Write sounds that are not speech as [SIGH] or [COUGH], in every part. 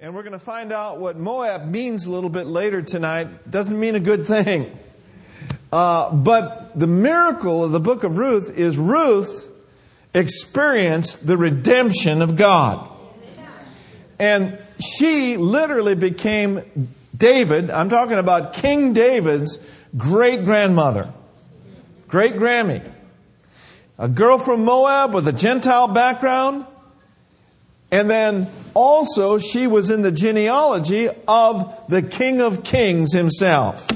And we're going to find out what Moab means a little bit later tonight. Doesn't mean a good thing. Uh, but the miracle of the book of Ruth is Ruth experienced the redemption of God. And she literally became David, I'm talking about King David's great grandmother, great Grammy. A girl from Moab with a Gentile background. And then also she was in the genealogy of the King of Kings himself.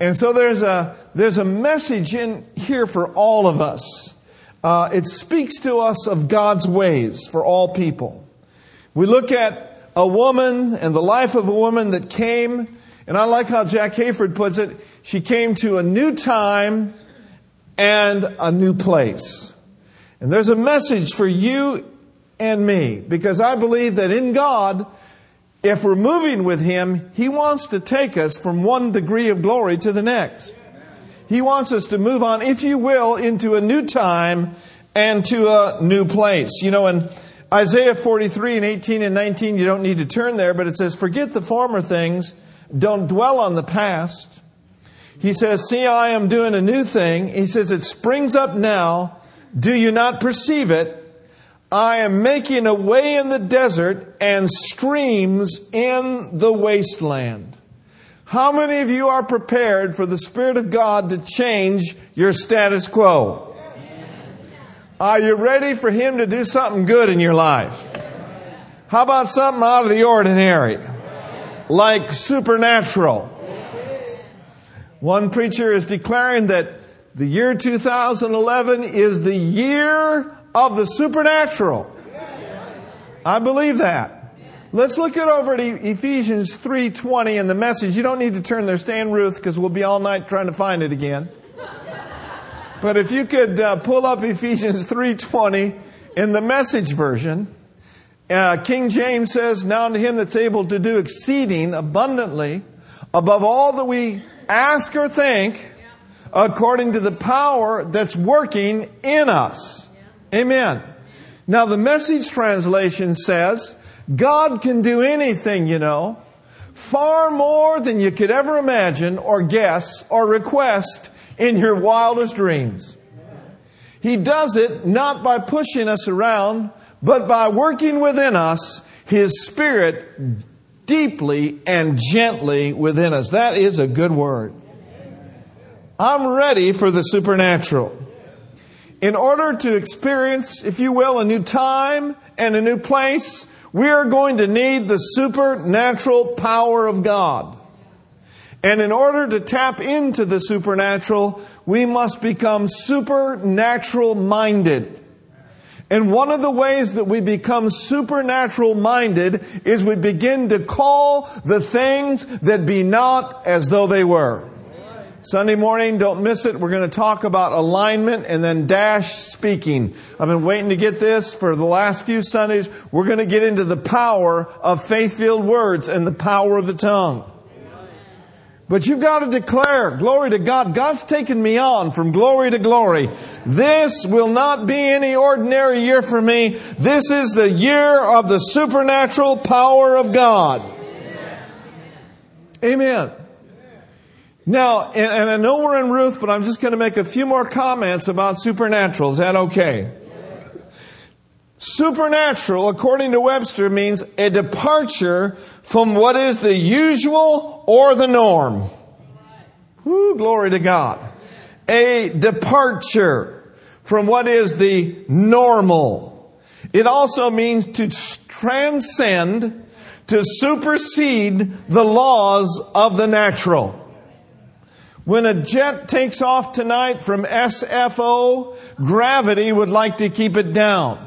And so there's a, there's a message in here for all of us. Uh, it speaks to us of God's ways for all people. We look at a woman and the life of a woman that came, and I like how Jack Hayford puts it, she came to a new time and a new place. And there's a message for you and me because I believe that in God, if we're moving with Him, He wants to take us from one degree of glory to the next. He wants us to move on, if you will, into a new time and to a new place. You know, in Isaiah 43 and 18 and 19, you don't need to turn there, but it says, Forget the former things, don't dwell on the past. He says, See, I am doing a new thing. He says, It springs up now. Do you not perceive it? I am making a way in the desert and streams in the wasteland. How many of you are prepared for the Spirit of God to change your status quo? Are you ready for Him to do something good in your life? How about something out of the ordinary? Like supernatural. One preacher is declaring that the year 2011 is the year of the supernatural. I believe that. Let's look it over at Ephesians 3:20 in the message. You don't need to turn there. Stand, Ruth, because we'll be all night trying to find it again. But if you could uh, pull up Ephesians 3:20 in the message version, uh, King James says, "Now unto him that's able to do exceeding abundantly above all that we ask or think, according to the power that's working in us." Amen. Now, the message translation says, God can do anything, you know, far more than you could ever imagine or guess or request in your wildest dreams. He does it not by pushing us around, but by working within us His Spirit deeply and gently within us. That is a good word. I'm ready for the supernatural in order to experience, if you will, a new time and a new place, we are going to need the supernatural power of God. And in order to tap into the supernatural, we must become supernatural minded. And one of the ways that we become supernatural minded is we begin to call the things that be not as though they were. Sunday morning, don't miss it. We're going to talk about alignment and then dash speaking. I've been waiting to get this for the last few Sundays. We're going to get into the power of faith-filled words and the power of the tongue. But you've got to declare, glory to God. God's taken me on from glory to glory. This will not be any ordinary year for me. This is the year of the supernatural power of God. Amen. Now, and, and, I know we're in Ruth, but I'm just going to make a few more comments about supernatural. Is that okay? Supernatural, according to Webster, means a departure from what is the usual or the norm. Woo, glory to God. A departure from what is the normal. It also means to transcend, to supersede the laws of the natural. When a jet takes off tonight from SFO, gravity would like to keep it down.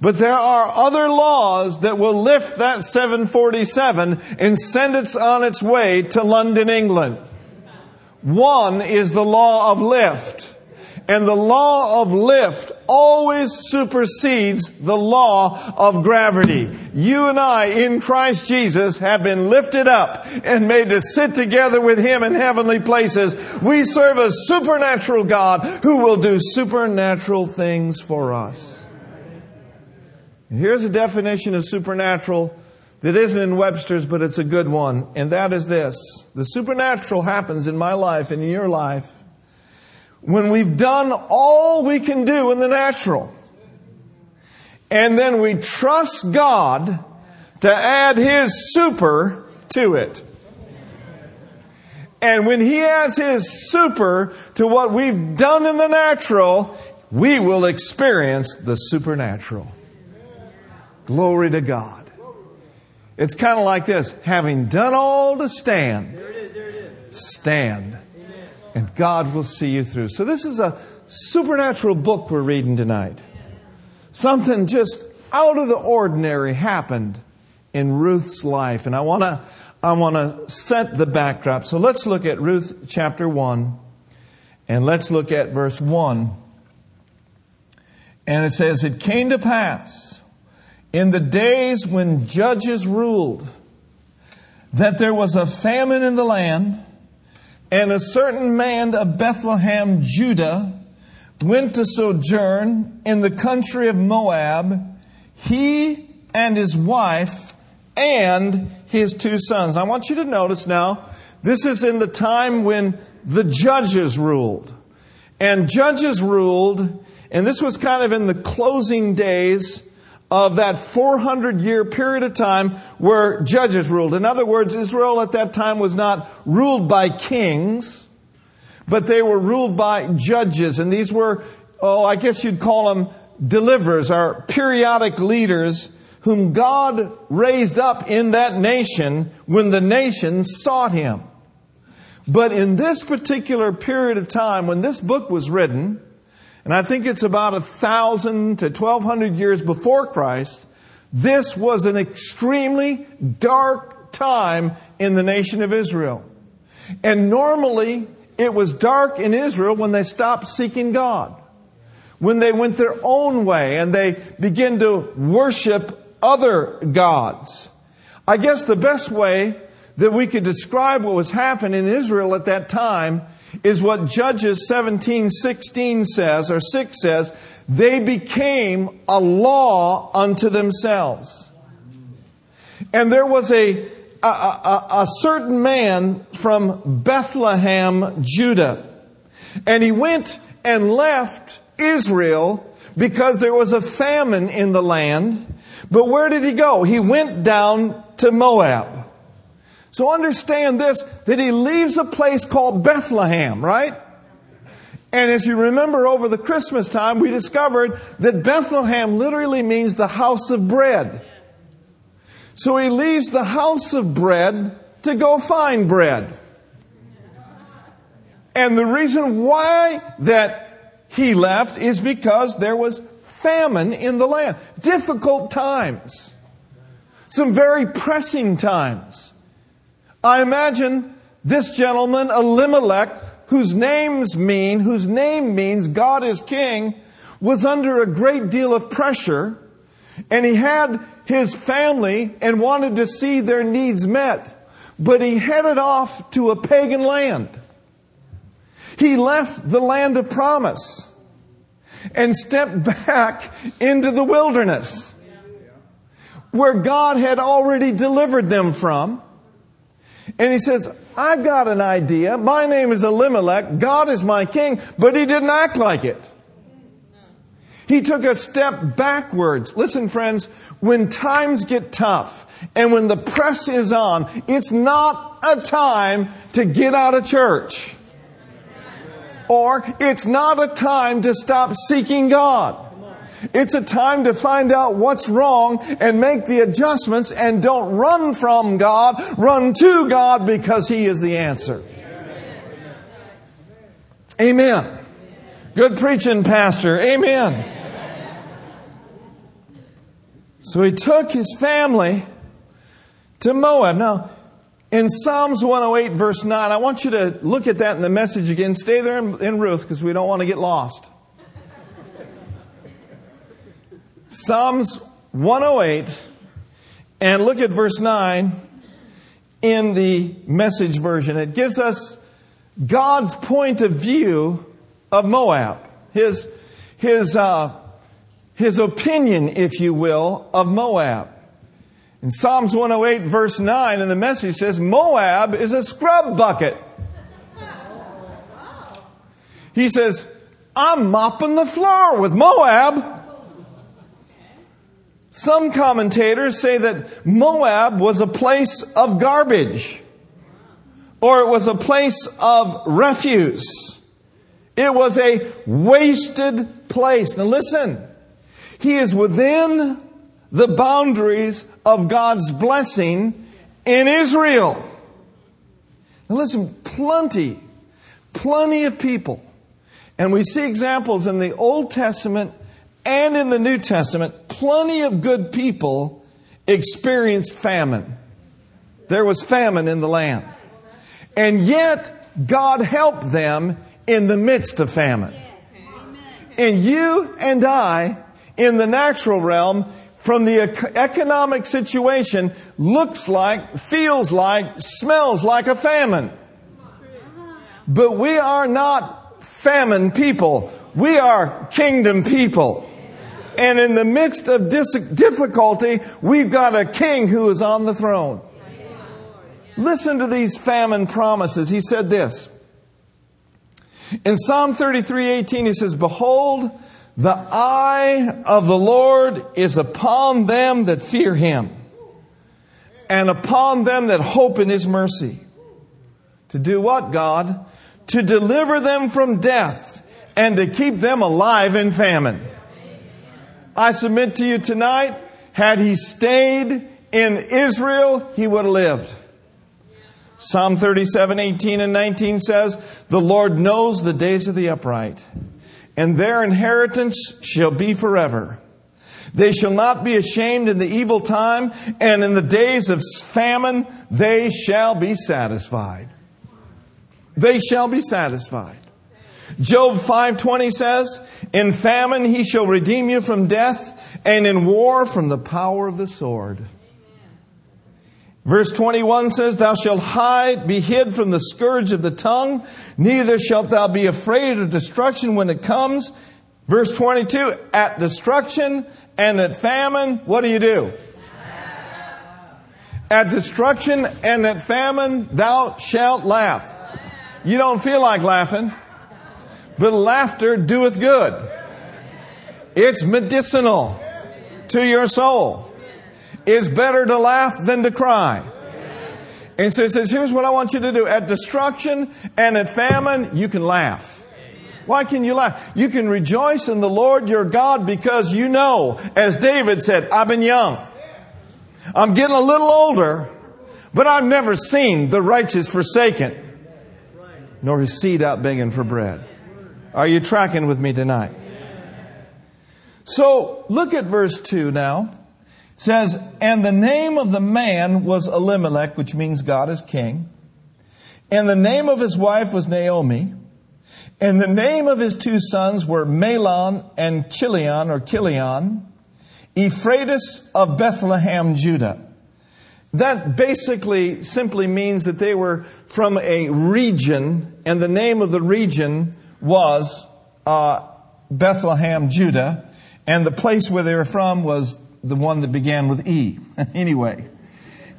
But there are other laws that will lift that 747 and send it on its way to London, England. One is the law of lift. And the law of lift always supersedes the law of gravity. You and I in Christ Jesus have been lifted up and made to sit together with Him in heavenly places. We serve a supernatural God who will do supernatural things for us. Here's a definition of supernatural that isn't in Webster's, but it's a good one. And that is this. The supernatural happens in my life and in your life when we've done all we can do in the natural. And then we trust God to add His super to it. And when He adds His super to what we've done in the natural, we will experience the supernatural. Glory to God. It's kind of like this having done all to stand, stand, and God will see you through. So, this is a supernatural book we're reading tonight. Something just out of the ordinary happened in Ruth's life, and I want to I want to set the backdrop. So let's look at Ruth chapter 1 and let's look at verse 1. And it says, It came to pass in the days when judges ruled that there was a famine in the land, and a certain man of Bethlehem, Judah, went to sojourn in the country of Moab, he and his wife and his two sons. I want you to notice now, this is in the time when the judges ruled. And judges ruled, and this was kind of in the closing days of that 400 year period of time where judges ruled. In other words, Israel at that time was not ruled by kings, but they were ruled by judges. And these were, oh, I guess you'd call them deliverers or periodic leaders whom God raised up in that nation when the nation sought him. But in this particular period of time, when this book was written, and I think it's about a thousand to twelve hundred years before Christ, this was an extremely dark time in the nation of Israel. And normally, it was dark in Israel when they stopped seeking God. When they went their own way and they began to worship other gods. I guess the best way that we could describe what was happening in Israel at that time is what Judges 17:16 says or 6 says, they became a law unto themselves. And there was a, a, a, a certain man from Bethlehem, Judah. And he went and left Israel because there was a famine in the land but where did he go? He went down to Moab. So understand this, that he leaves a place called Bethlehem, right? And as you remember over the Christmas time, we discovered that Bethlehem literally means the house of bread. So he leaves the house of bread to go find bread. And the reason why that he left is because there was famine in the land, difficult times, some very pressing times. I imagine this gentleman, Elimelech, whose names mean, whose name means God is king, was under a great deal of pressure, and he had his family and wanted to see their needs met, but he headed off to a pagan land. He left the land of promise and stepped [LAUGHS] back into the wilderness where God had already delivered them from. And he says, I've got an idea. My name is Elimelech. God is my king, but he didn't act like it. He took a step backwards. Listen, friends, when times get tough and when the press is on, it's not a time to get out of church. Or it's not a time to stop seeking God. It's a time to find out what's wrong and make the adjustments and don't run from God, run to God because He is the answer. Amen. Good preaching, Pastor. Amen. So he took his family to Moab. Now, in Psalms 108, verse 9, I want you to look at that in the message again. Stay there in, in Ruth because we don't want to get lost. Psalms 108, and look at verse 9 in the message version. It gives us God's point of view of Moab, his, his, uh, his opinion, if you will, of Moab. In Psalms 108, verse 9, in the message says, Moab is a scrub bucket. He says, I'm mopping the floor with Moab. Some commentators say that Moab was a place of garbage, or it was a place of refuse. It was a wasted place. Now listen, he is within the boundaries of God's blessing in Israel. Now listen, plenty, plenty of people, and we see examples in the Old Testament and in the New Testament, plenty of good people experienced famine. There was famine in the land. And yet, God helped them in the midst of famine. And you and I, in the natural realm, from the economic situation, looks like, feels like, smells like a famine. But we are not famine people. We are kingdom people. And in the midst of dis- difficulty, we've got a king who is on the throne. Listen to these famine promises. He said this. In Psalm 33:18 he says, Behold, the eye of the Lord is upon them that fear him, and upon them that hope in his mercy. To do what, God? To deliver them from death and to keep them alive in famine. I submit to you tonight, had he stayed in Israel, he would have lived. Psalm 37, 18 and 19 says, The Lord knows the days of the upright, and their inheritance shall be forever. They shall not be ashamed in the evil time, and in the days of famine they shall be satisfied. They shall be satisfied. Job 5:20 says, "In famine he shall redeem you from death, and in war from the power of the sword." Verse 21 says, Thou shalt hide, be hid from the scourge of the tongue, neither shalt thou be afraid of destruction when it comes. Verse 22, at destruction and at famine, what do you do? At destruction and at famine, thou shalt laugh. You don't feel like laughing, but laughter doeth good. It's medicinal to your soul. It's better to laugh than to cry. And so he says, here's what I want you to do. At destruction and at famine, you can laugh. Why can you laugh? You can rejoice in the Lord your God because you know, as David said, I've been young. I'm getting a little older, but I've never seen the righteous forsaken, nor his seed out begging for bread. Are you tracking with me tonight? So look at verse 2 now It says, And the name of the man was Elimelech, which means God is king. And the name of his wife was Naomi. And the name of his two sons were Mahlon and Chilion or Kilion, Ephratus of Bethlehem, Judah. That basically simply means that they were from a region, and the name of the region was uh, Bethlehem, Judah, and the place where they were from was the one that began with E. [LAUGHS] anyway.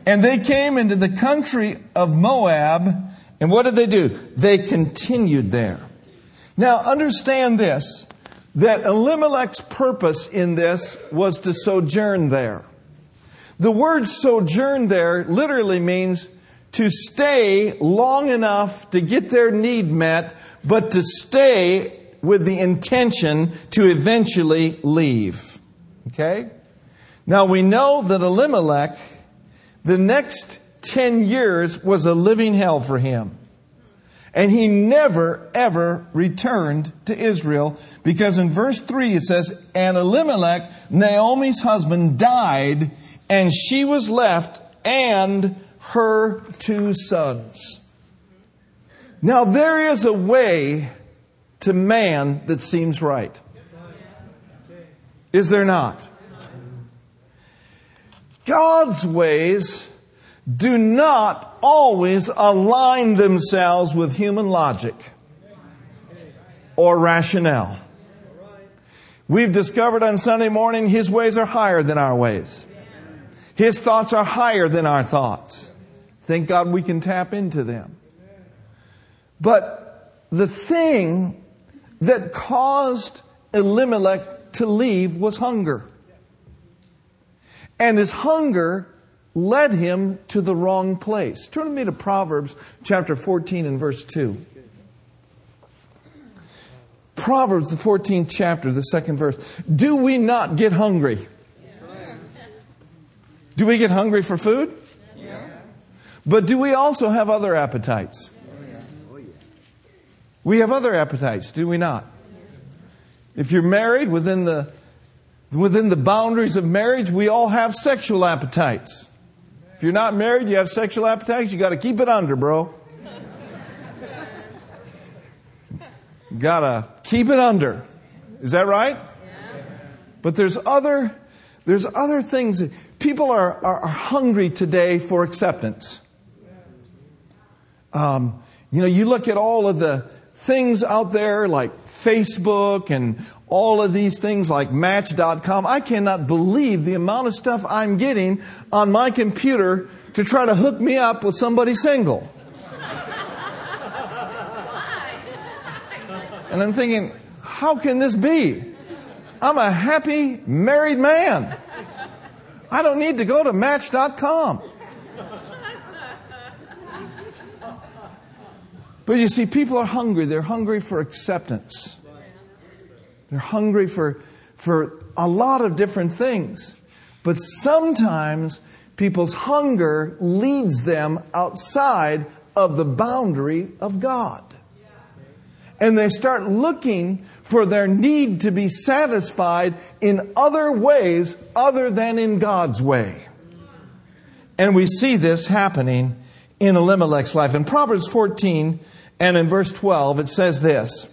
And they came into the country of Moab, and what did they do? They continued there. Now, understand this that Elimelech's purpose in this was to sojourn there. The word sojourn there literally means to stay long enough to get their need met, but to stay with the intention to eventually leave. Okay? Now we know that Elimelech, the next 10 years was a living hell for him. And he never, ever returned to Israel because in verse 3 it says, And Elimelech, Naomi's husband, died, and she was left and her two sons. Now there is a way to man that seems right. Is there not? God's ways do not always align themselves with human logic or rationale. We've discovered on Sunday morning His ways are higher than our ways. His thoughts are higher than our thoughts. Thank God we can tap into them. But the thing that caused Elimelech to leave was hunger. And his hunger led him to the wrong place. Turn with me to Proverbs chapter 14 and verse 2. Proverbs, the 14th chapter, the second verse. Do we not get hungry? Do we get hungry for food? But do we also have other appetites? We have other appetites, do we not? If you're married within the within the boundaries of marriage, we all have sexual appetites. If you're not married, you have sexual appetites, you got to keep it under, bro. [LAUGHS] Gotta keep it under. Is that right? But there's other, there's other things. People are, are hungry today for acceptance. Um, you know, you look at all of the things out there like Facebook and all of these things like Match.com. I cannot believe the amount of stuff I'm getting on my computer to try to hook me up with somebody single. And I'm thinking, how can this be? I'm a happy married man. I don't need to go to Match.com. But you see, people are hungry. They're hungry for acceptance. They're hungry for, for a lot of different things. But sometimes people's hunger leads them outside of the boundary of God and they start looking for their need to be satisfied in other ways other than in God's way. And we see this happening in Elimelech's life. In Proverbs 14 and in verse 12, it says this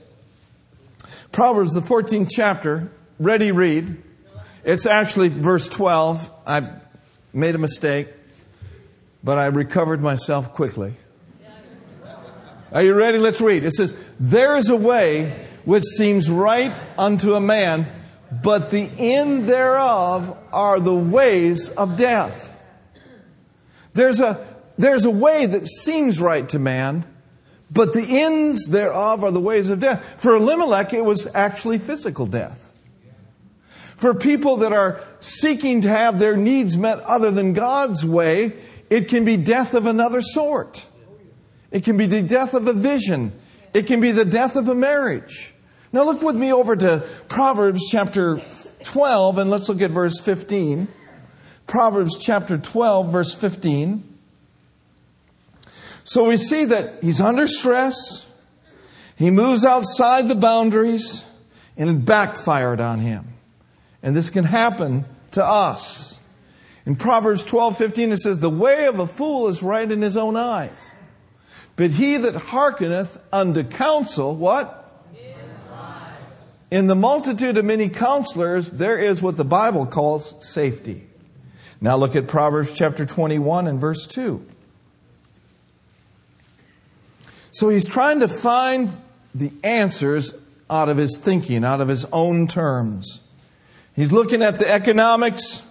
Proverbs, the 14th chapter, ready read. It's actually verse 12. I made a mistake, but I recovered myself quickly. Are you ready? Let's read. It says, There is a way which seems right unto a man, but the end thereof are the ways of death. There's a, there's a way that seems right to man, but the ends thereof are the ways of death. For Elimelech, it was actually physical death. For people that are seeking to have their needs met other than God's way, it can be death of another sort. It can be the death of a vision. It can be the death of a marriage. Now look with me over to Proverbs chapter 12 and let's look at verse 15. Proverbs chapter 12 verse 15. So we see that he's under stress. He moves outside the boundaries and it backfired on him. And this can happen to us. In Proverbs 12, 15, it says, The way of a fool is right in his own eyes. But he that hearkeneth unto counsel, what? In the multitude of many counselors, there is what the Bible calls safety. Now look at Proverbs chapter 21 and verse 2. So he's trying to find the answers out of his thinking, out of his own terms. He's looking at the economics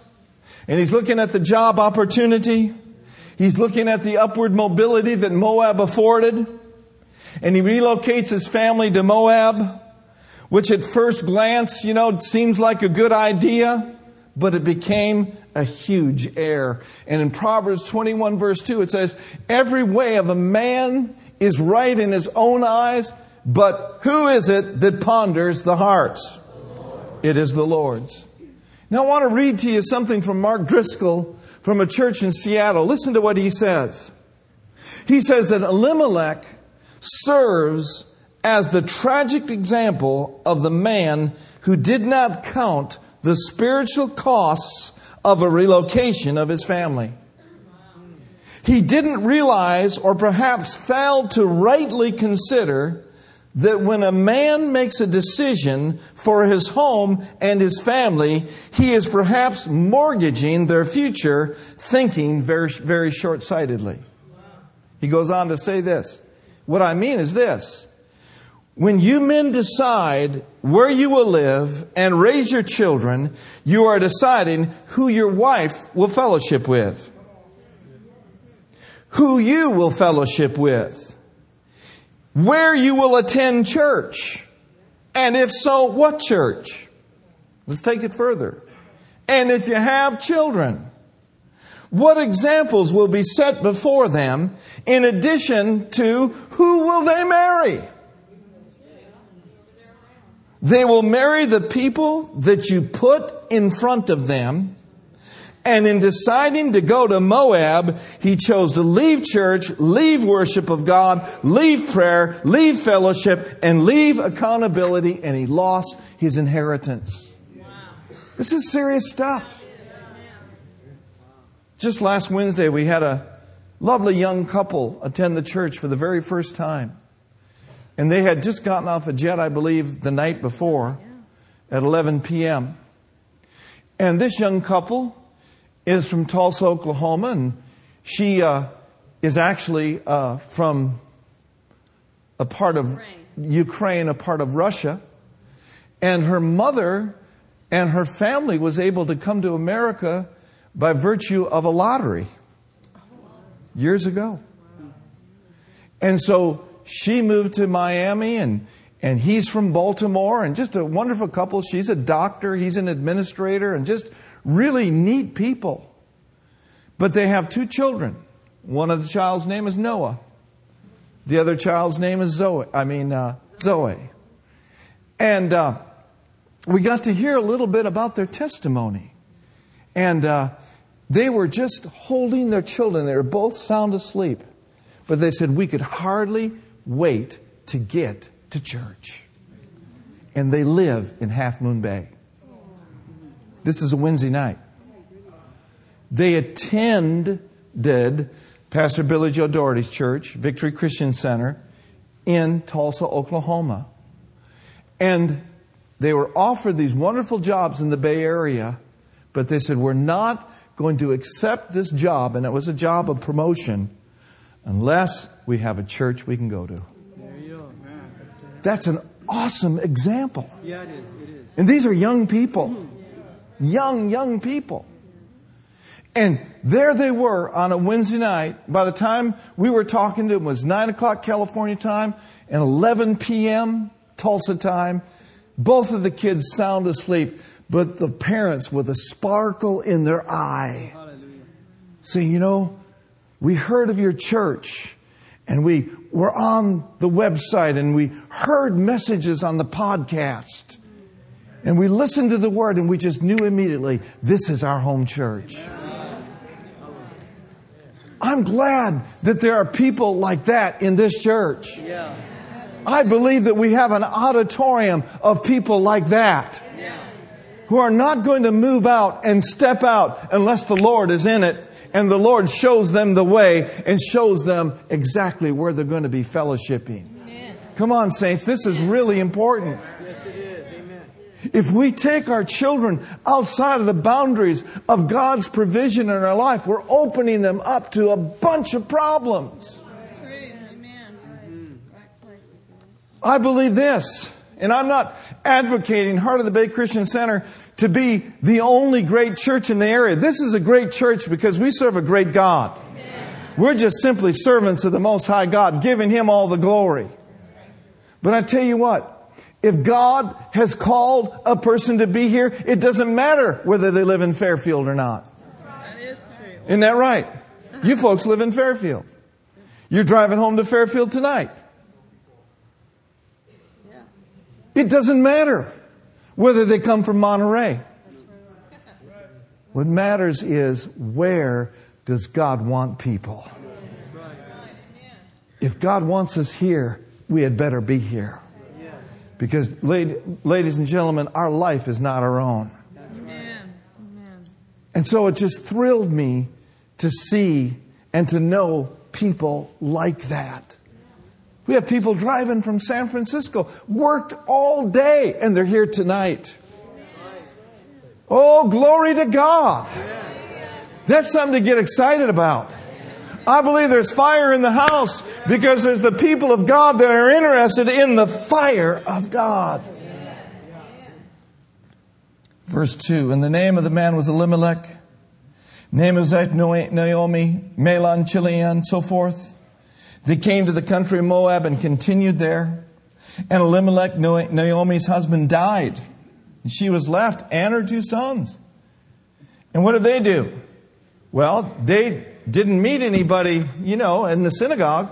and he's looking at the job opportunity He's looking at the upward mobility that Moab afforded. And he relocates his family to Moab, which at first glance, you know, seems like a good idea, but it became a huge error. And in Proverbs 21 verse 2, it says, Every way of a man is right in his own eyes, but who is it that ponders the hearts? It is the Lord's. Now I want to read to you something from Mark Driscoll from a church in Seattle. Listen to what he says. He says that Elimelech serves as the tragic example of the man who did not count the spiritual costs of a relocation of his family. He didn't realize or perhaps failed to rightly consider that when a man makes a decision for his home and his family, he is perhaps mortgaging their future, thinking very, very short sightedly. He goes on to say this. What I mean is this. When you men decide where you will live and raise your children, you are deciding who your wife will fellowship with, who you will fellowship with, where you will attend church, and if so, what church? Let's take it further. And if you have children, what examples will be set before them in addition to who will they marry? They will marry the people that you put in front of them. And in deciding to go to Moab, he chose to leave church, leave worship of God, leave prayer, leave fellowship, and leave accountability, and he lost his inheritance. This is serious stuff. Just last Wednesday, we had a lovely young couple attend the church for the very first time. And they had just gotten off a jet, I believe, the night before at 11 p.m. And this young couple is from Tulsa, Oklahoma, and she uh, is actually uh, from a part of Ukraine. Ukraine, a part of Russia. And her mother and her family was able to come to America by virtue of a lottery years ago. And so she moved to Miami and and he's from Baltimore and just a wonderful couple. She's a doctor, he's an administrator and just really neat people. But they have two children. One of the child's name is Noah. The other child's name is Zoe. I mean uh, Zoe. And uh, we got to hear a little bit about their testimony. And uh, they were just holding their children. They were both sound asleep. But they said, we could hardly wait to get to church. And they live in Half Moon Bay. This is a Wednesday night. They attended Pastor Billy Joe Daugherty's church, Victory Christian Center, in Tulsa, Oklahoma. And they were offered these wonderful jobs in the Bay Area, but they said, We're not going to accept this job, and it was a job of promotion, unless we have a church we can go to. That's an awesome example. Yeah, it is. It is. And these are young people. Young, young people. And there they were on a Wednesday night. By the time we were talking to them, it was 9 o'clock California time and 11 p.m. Tulsa time. Both of the kids sound asleep, but the parents with a sparkle in their eye. Hallelujah. Saying, you know, we heard of your church and we were on the website and we heard messages on the podcast. And we listened to the word and we just knew immediately this is our home church. I'm glad that there are people like that in this church. I believe that we have an auditorium of people like that who are not going to move out and step out unless the Lord is in it and the Lord shows them the way and shows them exactly where they're going to be fellowshipping. Amen. Come on, saints, this is really important. Yes, it is. Amen. If we take our children outside of the boundaries of God's provision in our life, we're opening them up to a bunch of problems. I believe this, and I'm not advocating Heart of the Bay Christian Center to be the only great church in the area. This is a great church because we serve a great God. We're just simply servants of the Most High God, giving Him all the glory. But I tell you what, if God has called a person to be here, it doesn't matter whether they live in Fairfield or not. Isn't that right? You folks live in Fairfield. You're driving home to Fairfield tonight. It doesn't matter whether they come from Monterey. What matters is where does God want people? If God wants us here, we had better be here. Because, ladies and gentlemen, our life is not our own. And so it just thrilled me to see and to know people like that. We have people driving from San Francisco, worked all day, and they're here tonight. Oh, glory to God. That's something to get excited about. I believe there's fire in the house because there's the people of God that are interested in the fire of God. Verse 2 And the name of the man was Elimelech. Name of wife Naomi, Mahlon, Chilion, so forth. They came to the country of Moab and continued there. And Elimelech, Naomi's husband, died. And she was left and her two sons. And what did they do? Well, they didn't meet anybody, you know, in the synagogue.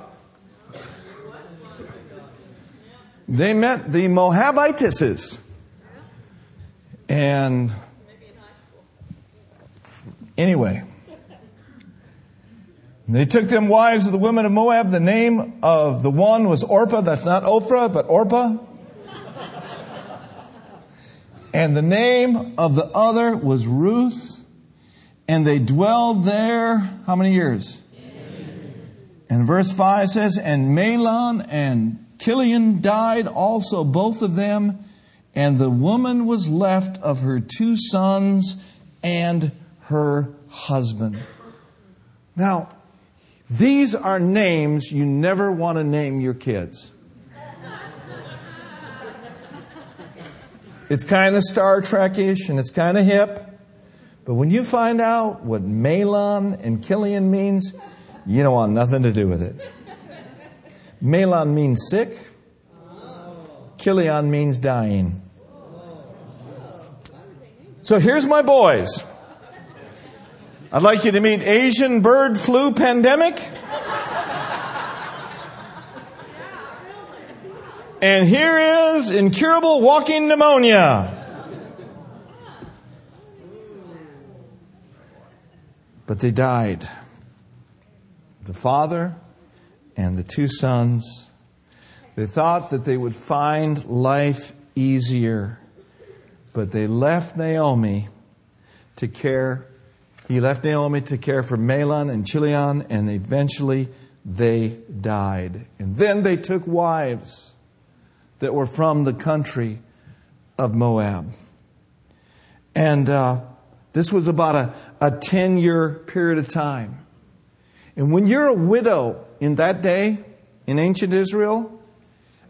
They met the Moabitesses. And anyway, they took them wives of the women of Moab. The name of the one was Orpah. That's not Oprah, but Orpah. And the name of the other was Ruth. And they dwelled there how many years? And verse 5 says, And Mahlon and Chilion died also, both of them, and the woman was left of her two sons and her husband. Now, these are names you never want to name your kids. It's kind of Star Trek-ish and it's kind of hip. But when you find out what Mahlon and Chilion means, you don't want nothing to do with it. Mahlon means sick. Chilion means dying. So here's my boys. I'd like you to meet Asian bird flu pandemic. And here is incurable walking pneumonia. But they died. The father and the two sons. They thought that they would find life easier, but they left Naomi to care. He left Naomi to care for Mahlon and Chilion, and eventually they died. And then they took wives that were from the country of Moab. And uh, this was about a, a 10 year period of time. And when you're a widow in that day, in ancient Israel,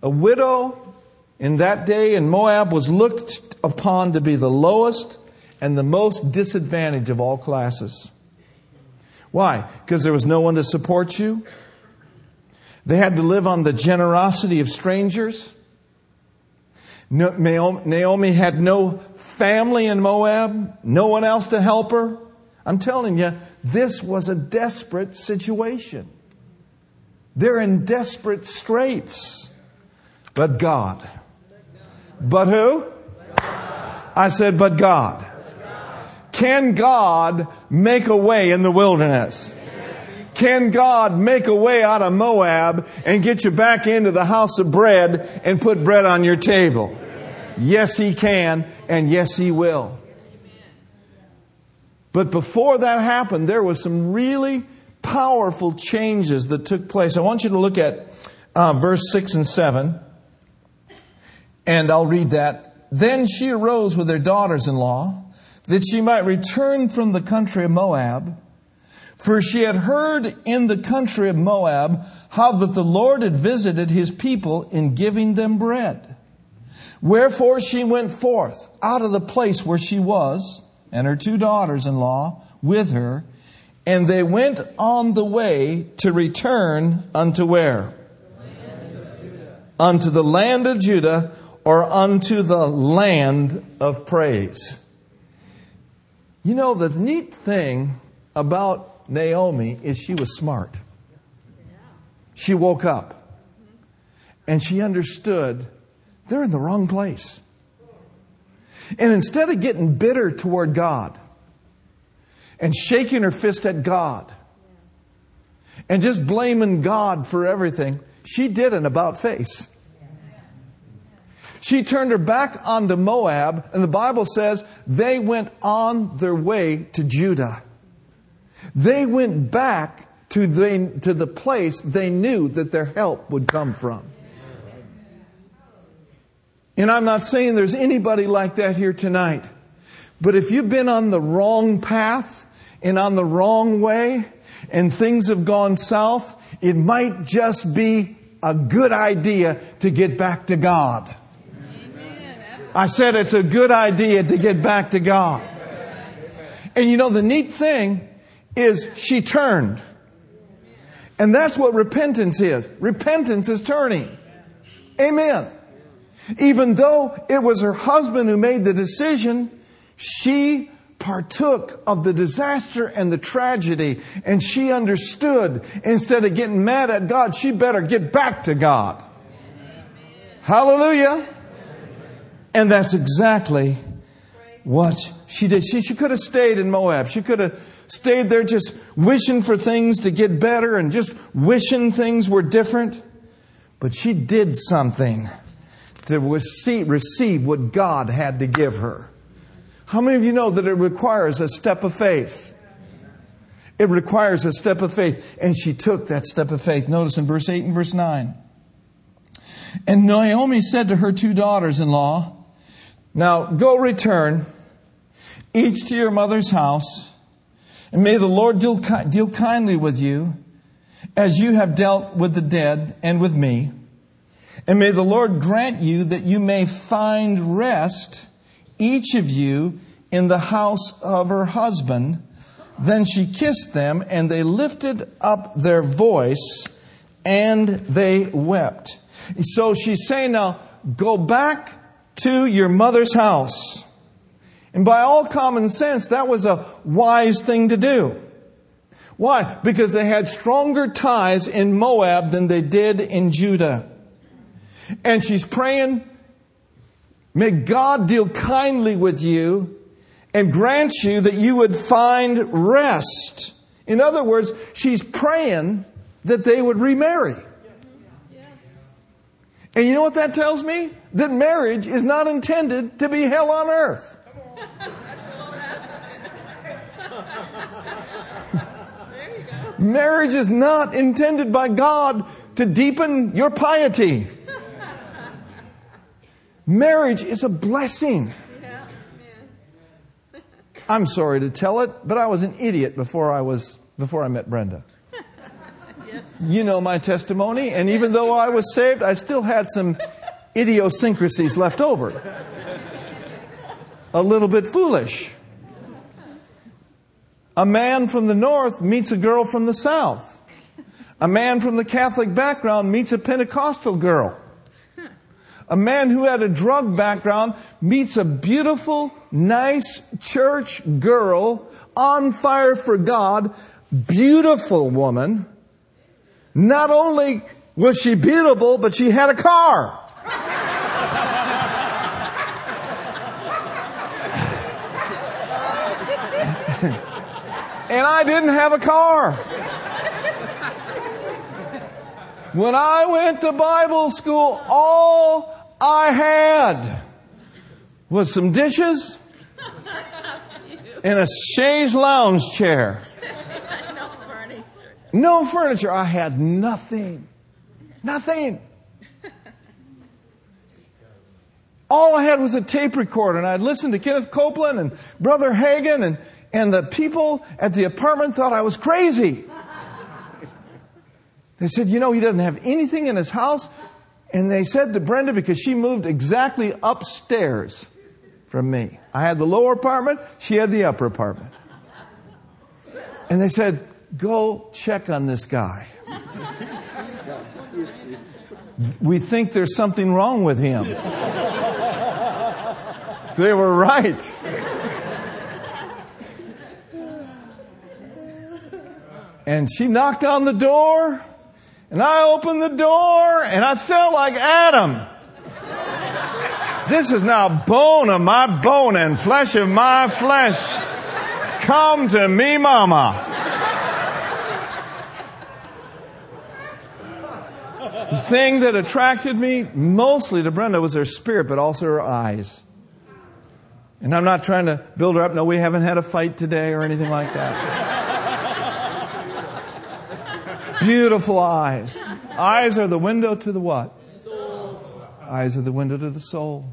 a widow in that day in Moab was looked upon to be the lowest and the most disadvantaged of all classes. Why? Because there was no one to support you. They had to live on the generosity of strangers. Naomi had no family in Moab, no one else to help her. I'm telling you, this was a desperate situation. They're in desperate straits. But God. But who? I said, but God. Can God make a way in the wilderness? Can God make a way out of Moab and get you back into the house of bread and put bread on your table? Yes, He can, and yes, He will. But before that happened, there was some really powerful changes that took place. I want you to look at uh, verse 6 and 7, and I'll read that. Then she arose with her daughters in law, that she might return from the country of Moab for she had heard in the country of Moab how that the Lord had visited his people in giving them bread. Wherefore she went forth out of the place where she was, and her two daughters in law with her, and they went on the way to return unto where? Unto the land of Judah, or unto the land of praise. You know, the neat thing about Naomi is she was smart. She woke up and she understood they're in the wrong place. And instead of getting bitter toward God and shaking her fist at God and just blaming God for everything, she did an about face. She turned her back onto Moab, and the Bible says they went on their way to Judah. They went back to the, to the place they knew that their help would come from. And I'm not saying there's anybody like that here tonight. But if you've been on the wrong path and on the wrong way and things have gone south, it might just be a good idea to get back to God. I said it's a good idea to get back to God. And you know, the neat thing is she turned. And that's what repentance is. Repentance is turning. Amen. Even though it was her husband who made the decision, she partook of the disaster and the tragedy and she understood instead of getting mad at God, she better get back to God. Hallelujah. And that's exactly what she did. She, she could have stayed in Moab. She could have stayed there just wishing for things to get better and just wishing things were different. But she did something to receive, receive what God had to give her. How many of you know that it requires a step of faith? It requires a step of faith. And she took that step of faith. Notice in verse 8 and verse 9. And Naomi said to her two daughters in law, Now go return, each to your mother's house, and may the Lord deal, deal kindly with you as you have dealt with the dead and with me. And may the Lord grant you that you may find rest each of you in the house of her husband. Then she kissed them, and they lifted up their voice and they wept. So she's saying now, go back to your mother's house. And by all common sense, that was a wise thing to do. Why? Because they had stronger ties in Moab than they did in Judah. And she's praying, May God deal kindly with you and grant you that you would find rest. In other words, she's praying that they would remarry. And you know what that tells me? That marriage is not intended to be hell on earth. marriage is not intended by God to deepen your piety. Marriage is a blessing. I'm sorry to tell it, but I was an idiot before I was before I met Brenda. You know my testimony, and even though I was saved, I still had some idiosyncrasies left over. A little bit foolish. A man from the north meets a girl from the south. A man from the Catholic background meets a Pentecostal girl. A man who had a drug background meets a beautiful, nice church girl on fire for God, beautiful woman. Not only was she beautiful, but she had a car. [LAUGHS] and I didn't have a car. When I went to Bible school, all I had was some dishes and a chaise lounge chair. no furniture. No furniture. I had nothing. Nothing. All I had was a tape recorder, and I'd listened to Kenneth Copeland and Brother Hagin, and, and the people at the apartment thought I was crazy. They said, You know, he doesn't have anything in his house and they said to Brenda, because she moved exactly upstairs from me. I had the lower apartment, she had the upper apartment. And they said, go check on this guy. We think there's something wrong with him. They were right. And she knocked on the door. And I opened the door and I felt like Adam. This is now bone of my bone and flesh of my flesh. Come to me, mama. The thing that attracted me mostly to Brenda was her spirit, but also her eyes. And I'm not trying to build her up. No, we haven't had a fight today or anything like that. Beautiful eyes. Eyes are the window to the what? Soul. Eyes are the window to the soul.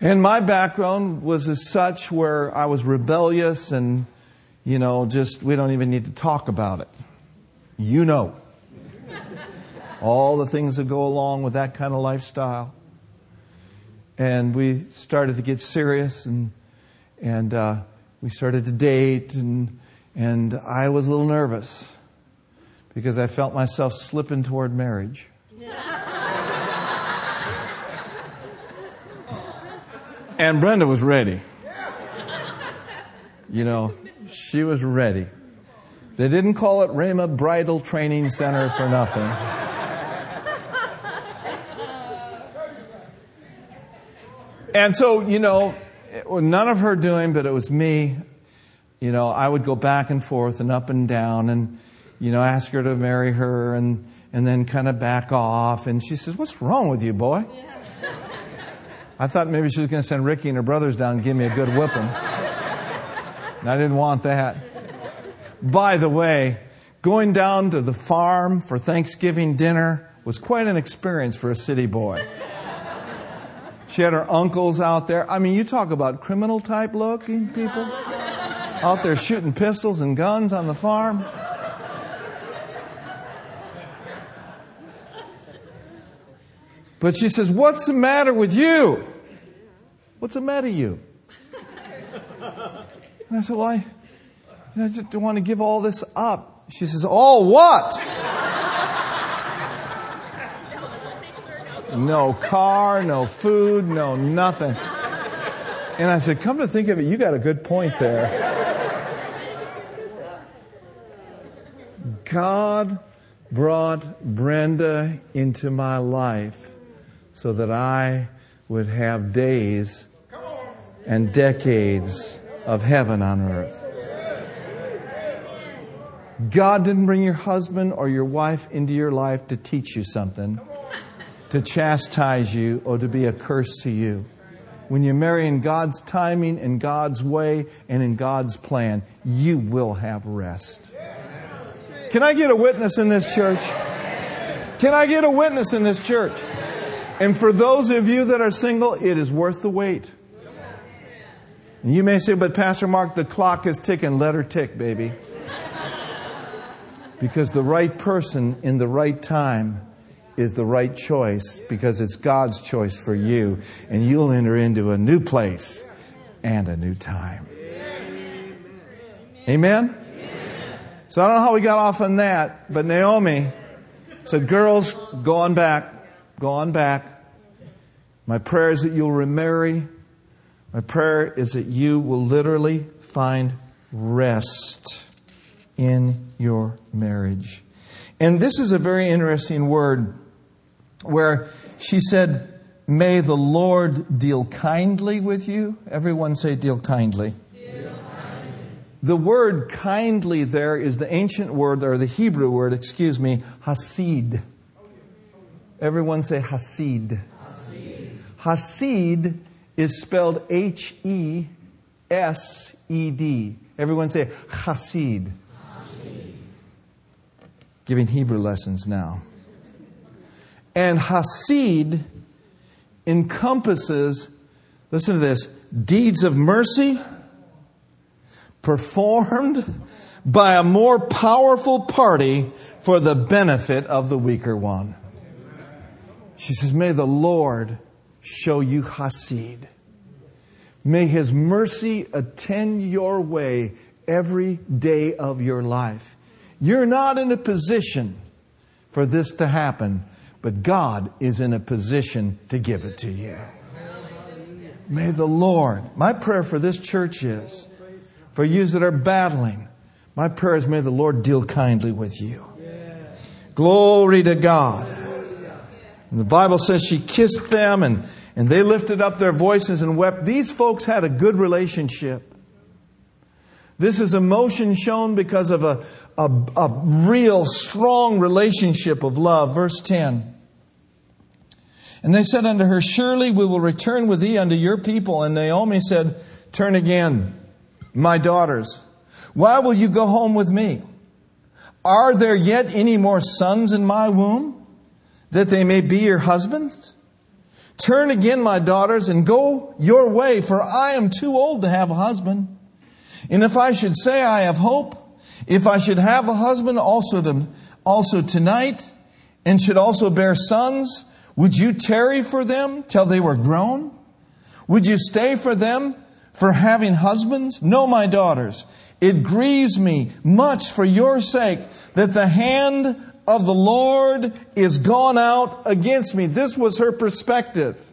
And my background was as such where I was rebellious and, you know, just, we don't even need to talk about it. You know. All the things that go along with that kind of lifestyle. And we started to get serious and, and, uh, we started to date and, and I was a little nervous because I felt myself slipping toward marriage. [LAUGHS] And Brenda was ready. You know, she was ready. They didn't call it Rhema Bridal Training Center for nothing. And so, you know, none of her doing, but it was me. You know, I would go back and forth and up and down and, you know, ask her to marry her and, and then kind of back off. And she says, What's wrong with you, boy? I thought maybe she was going to send Ricky and her brothers down and give me a good whipping. And I didn't want that. By the way, going down to the farm for Thanksgiving dinner was quite an experience for a city boy. She had her uncles out there. I mean, you talk about criminal type looking people out there shooting pistols and guns on the farm. But she says, What's the matter with you? What's the matter with you? And I said, Well, I, I just don't want to give all this up. She says, All what? No car, no food, no nothing. And I said, Come to think of it, you got a good point there. God brought Brenda into my life so that I would have days and decades of heaven on earth. God didn't bring your husband or your wife into your life to teach you something, to chastise you, or to be a curse to you. When you marry in God's timing, in God's way, and in God's plan, you will have rest. Can I get a witness in this church? Can I get a witness in this church? And for those of you that are single, it is worth the wait. And you may say, but Pastor Mark, the clock is ticking. Let her tick, baby. Because the right person in the right time is the right choice because it's God's choice for you. And you'll enter into a new place and a new time. Amen? So I don't know how we got off on that, but Naomi said, Girls, go on back. Go on back. My prayer is that you'll remarry. My prayer is that you will literally find rest in your marriage. And this is a very interesting word where she said, May the Lord deal kindly with you. Everyone say, deal kindly. The word kindly there is the ancient word, or the Hebrew word, excuse me, hesed. Everyone say hesed. Hesed, hesed is spelled H E S E D. Everyone say hesed. hesed. Giving Hebrew lessons now. And hesed encompasses, listen to this, deeds of mercy performed by a more powerful party for the benefit of the weaker one. She says, May the Lord show you Hesed. May His mercy attend your way every day of your life. You're not in a position for this to happen, but God is in a position to give it to you. May the Lord, my prayer for this church is, for you that are battling, my prayer is may the Lord deal kindly with you. Glory to God. And the Bible says she kissed them and, and they lifted up their voices and wept. These folks had a good relationship. This is emotion shown because of a, a, a real strong relationship of love. Verse 10. And they said unto her, Surely we will return with thee unto your people. And Naomi said, Turn again my daughters, why will you go home with me? Are there yet any more sons in my womb that they may be your husbands? Turn again, my daughters, and go your way, for I am too old to have a husband. And if I should say I have hope, if I should have a husband also to, also tonight, and should also bear sons, would you tarry for them till they were grown? Would you stay for them for having husbands? No, my daughters. It grieves me much for your sake that the hand of the Lord is gone out against me. This was her perspective.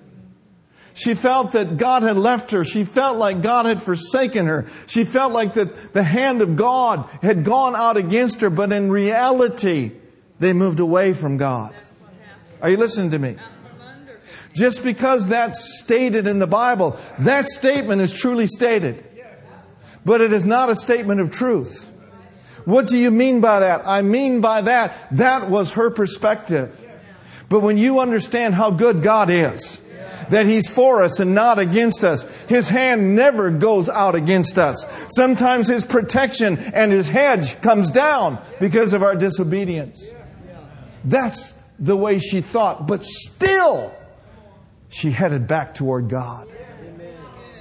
She felt that God had left her. She felt like God had forsaken her. She felt like that the hand of God had gone out against her, but in reality, they moved away from God. Are you listening to me? Just because that's stated in the Bible, that statement is truly stated. But it is not a statement of truth. What do you mean by that? I mean by that, that was her perspective. But when you understand how good God is, that He's for us and not against us. His hand never goes out against us. Sometimes His protection and His hedge comes down because of our disobedience. That's the way she thought, but still, she headed back toward God.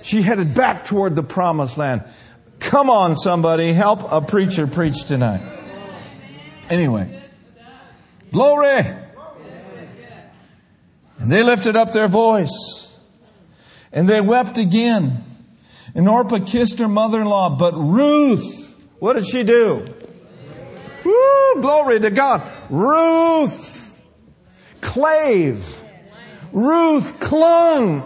She headed back toward the promised land. Come on, somebody, help a preacher preach tonight. Anyway, glory. And they lifted up their voice and they wept again. And Orpah kissed her mother in law, but Ruth, what did she do? Woo, glory to God. Ruth clave. Ruth clung.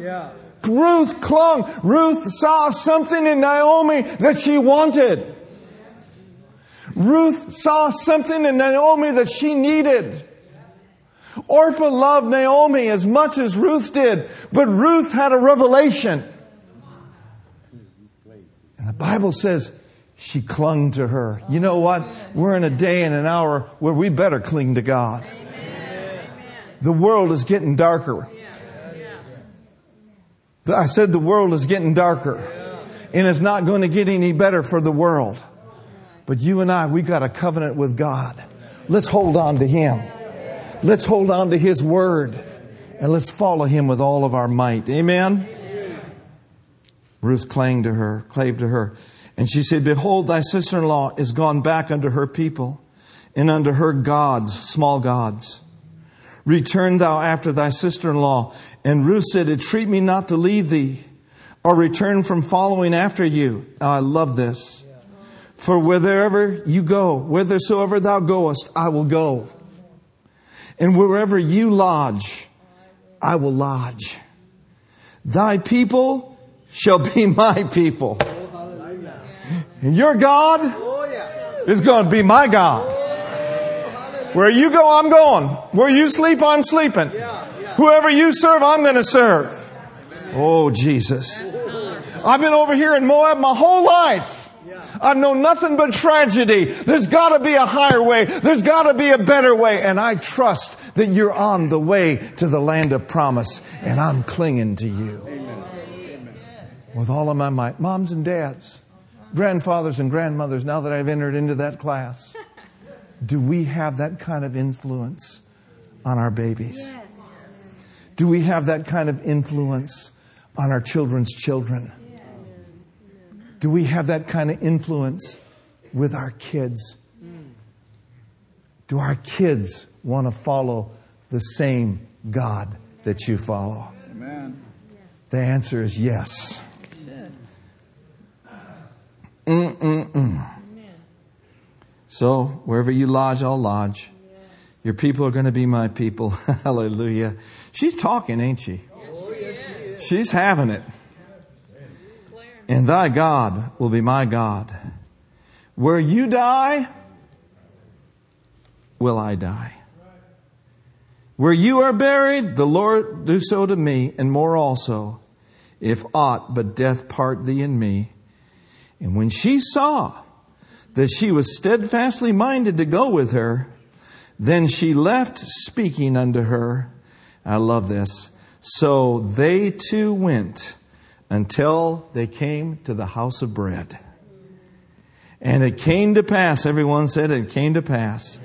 Yeah. Ruth clung. Ruth saw something in Naomi that she wanted. Ruth saw something in Naomi that she needed. Orpah loved Naomi as much as Ruth did, but Ruth had a revelation. And the Bible says she clung to her. You know what? We're in a day and an hour where we better cling to God. The world is getting darker. I said the world is getting darker. And it's not going to get any better for the world. But you and I, we got a covenant with God. Let's hold on to Him. Let's hold on to His Word. And let's follow Him with all of our might. Amen? Ruth clung to her, clave to her. And she said, Behold, thy sister-in-law is gone back unto her people and unto her gods, small gods. Return thou after thy sister-in-law. And Ruth said, Entreat me not to leave thee or return from following after you. Now, I love this. For wherever you go, whithersoever thou goest, I will go. And wherever you lodge, I will lodge. Thy people shall be [LAUGHS] my people. And your God oh, is going to be my God. Where you go, I'm going. Where you sleep, I'm sleeping. Whoever you serve, I'm going to serve. Oh, Jesus. I've been over here in Moab my whole life. I've known nothing but tragedy. There's got to be a higher way. There's got to be a better way. And I trust that you're on the way to the land of promise. And I'm clinging to you. With all of my might. Moms and dads, grandfathers and grandmothers, now that I've entered into that class, [LAUGHS] do we have that kind of influence on our babies? Do we have that kind of influence on our children's children? Do we have that kind of influence with our kids? Do our kids want to follow the same God that you follow? Amen. The answer is yes. Mm-mm-mm. So, wherever you lodge, I'll lodge. Your people are going to be my people. [LAUGHS] Hallelujah. She's talking, ain't she? She's having it. And thy God will be my God. Where you die, will I die. Where you are buried, the Lord do so to me, and more also, if aught but death part thee and me. And when she saw that she was steadfastly minded to go with her, then she left speaking unto her. I love this. So they two went until they came to the house of bread. And it came to pass, everyone said it came to pass.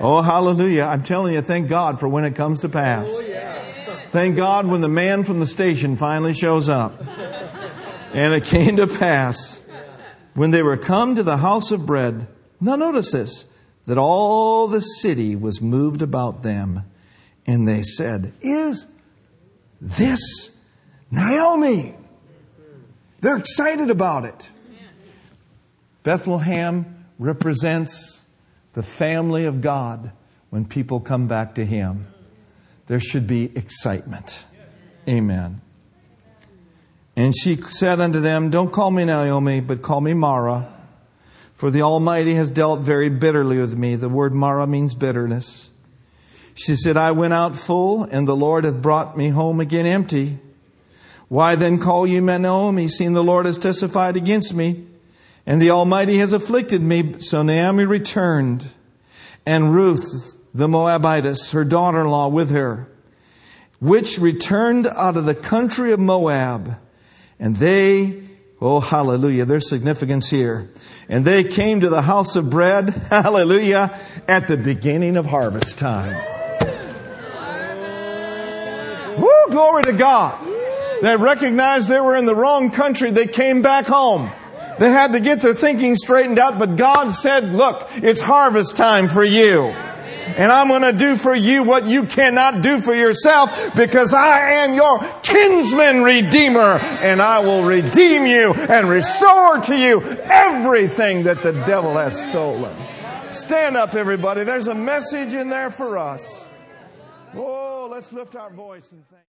Oh, hallelujah. I'm telling you, thank God for when it comes to pass. Thank God when the man from the station finally shows up. And it came to pass when they were come to the house of bread. Now notice this, that all the city was moved about them. And they said, Is this Naomi? They're excited about it. Bethlehem represents the family of God when people come back to Him. There should be excitement. Amen. And she said unto them, Don't call me Naomi, but call me Mara, for the Almighty has dealt very bitterly with me. The word Mara means bitterness. She said, I went out full, and the Lord hath brought me home again empty. Why then call you Naomi, seeing the Lord has testified against me, and the Almighty has afflicted me? So Naomi returned, and Ruth the Moabitess, her daughter-in-law with her, which returned out of the country of Moab. And they, oh hallelujah, there's significance here. And they came to the house of bread, [LAUGHS] hallelujah, at the beginning of harvest time. Woo, glory to God. They recognized they were in the wrong country. They came back home. They had to get their thinking straightened out, but God said, look, it's harvest time for you. And I'm going to do for you what you cannot do for yourself because I am your kinsman redeemer and I will redeem you and restore to you everything that the devil has stolen. Stand up, everybody. There's a message in there for us. Oh, let's lift our voice and thank